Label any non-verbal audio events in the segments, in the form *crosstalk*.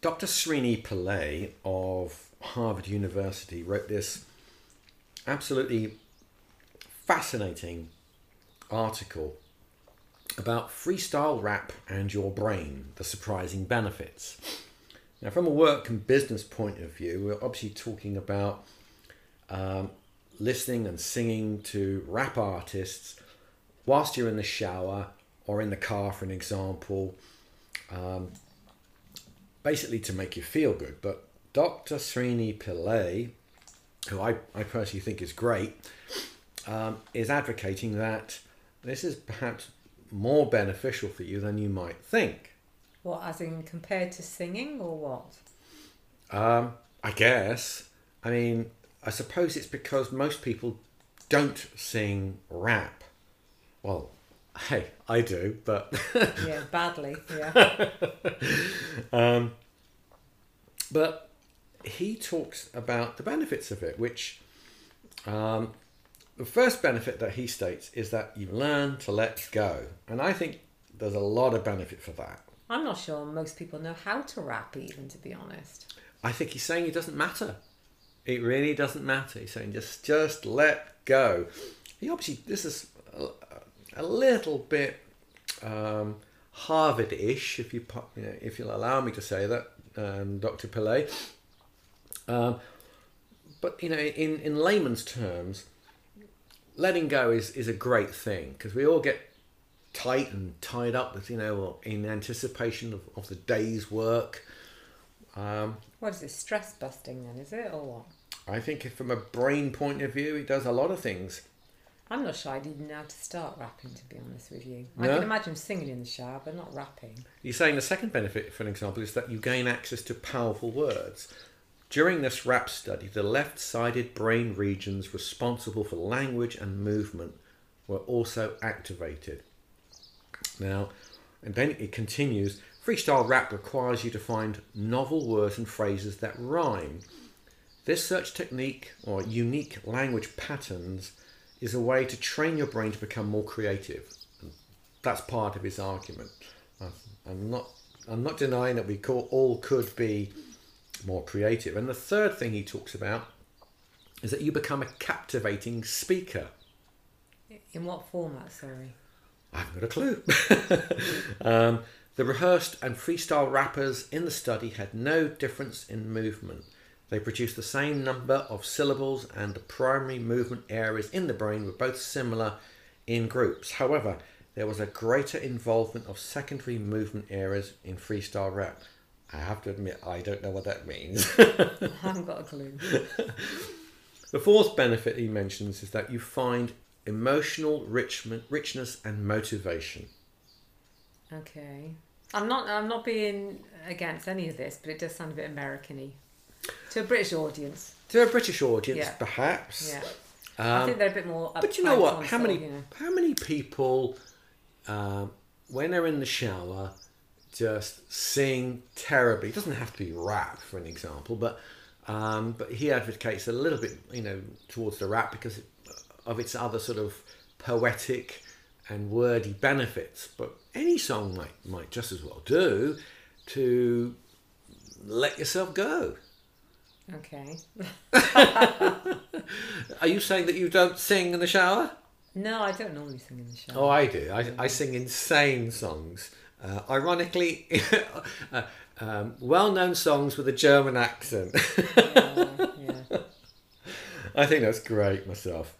Dr. Srini Pillay of Harvard University wrote this absolutely fascinating article about freestyle rap and your brain, the surprising benefits. Now, from a work and business point of view, we're obviously talking about um, listening and singing to rap artists whilst you're in the shower or in the car, for an example, um, basically to make you feel good. But Dr. Srini Pillay, who I, I personally think is great, um, is advocating that this is perhaps more beneficial for you than you might think. What, as in compared to singing or what? Um, I guess. I mean, I suppose it's because most people don't sing rap. Well, hey, I do, but *laughs* Yeah, badly. Yeah. *laughs* um, but he talks about the benefits of it, which um, the first benefit that he states is that you learn to let go, and I think there's a lot of benefit for that. I'm not sure most people know how to rap, even to be honest. I think he's saying it doesn't matter. It really doesn't matter. He's saying just just let go. He obviously this is a, little bit um, Harvard-ish, if you, you know, if you'll allow me to say that, um, Dr. Pillay. Um, but you know, in in layman's terms, letting go is is a great thing because we all get tight and tied up with you know in anticipation of, of the day's work. Um, What is this, stress busting then, is it, or what? I think if from a brain point of view, it does a lot of things. I'm not sure I'd even know how to start rapping, to be honest with you. I No? can imagine singing in the shower, but not rapping. You're saying the second benefit, for an example, is that you gain access to powerful words. During this rap study, the left sided brain regions responsible for language and movement were also activated. Now, and then it continues freestyle rap requires you to find novel words and phrases that rhyme. This search technique or unique language patterns is a way to train your brain to become more creative. And that's part of his argument. I'm not I'm not denying that we all could be more creative. And the third thing he talks about is that you become a captivating speaker. In what format, sorry? I haven't got a clue. *laughs* um, the rehearsed and freestyle rappers in the study had no difference in movement. They produced the same number of syllables, and the primary movement areas in the brain were both similar in groups. However, there was a greater involvement of secondary movement areas in freestyle rap. I have to admit, I don't know what that means. *laughs* I haven't got a clue. The fourth benefit he mentions is that you find emotional richness and motivation. Okay. I'm not. I'm not being against any of this, but it does sound a bit American-y to a British audience. To a British audience, Yeah. perhaps. Yeah, I Um, think they're a bit more. but you know uptight what? on How sort many of, you know. how many people, um, when they're in the shower, just sing terribly? It doesn't have to be rap, for an example, but um, but he advocates a little bit, you know, towards the rap because of its other sort of poetic and wordy benefits. But any song might might just as well do to let yourself go. Okay. *laughs* Are you saying that you don't sing in the shower? No, I don't normally sing in the shower. Oh, I do. I, I sing insane songs. Uh, ironically, *laughs* uh, um, well-known songs with a German accent. Yeah, yeah. *laughs* I think that's great myself.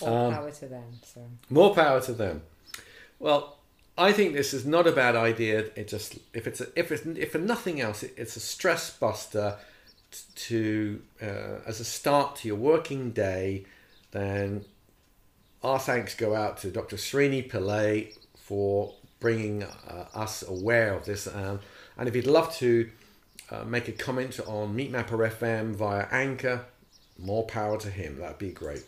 All Um, power to them. So More power to them. Well, I think this is not a bad idea. It just if it's a, if it's if for nothing else, it, it's a stress buster to uh, as a start to your working day. Then our thanks go out to Dr. Srini Pillay for bringing uh, us aware of this. Um, and if you'd love to uh, make a comment on Meat Mapper FM via Anchor, more power to him. That'd be great.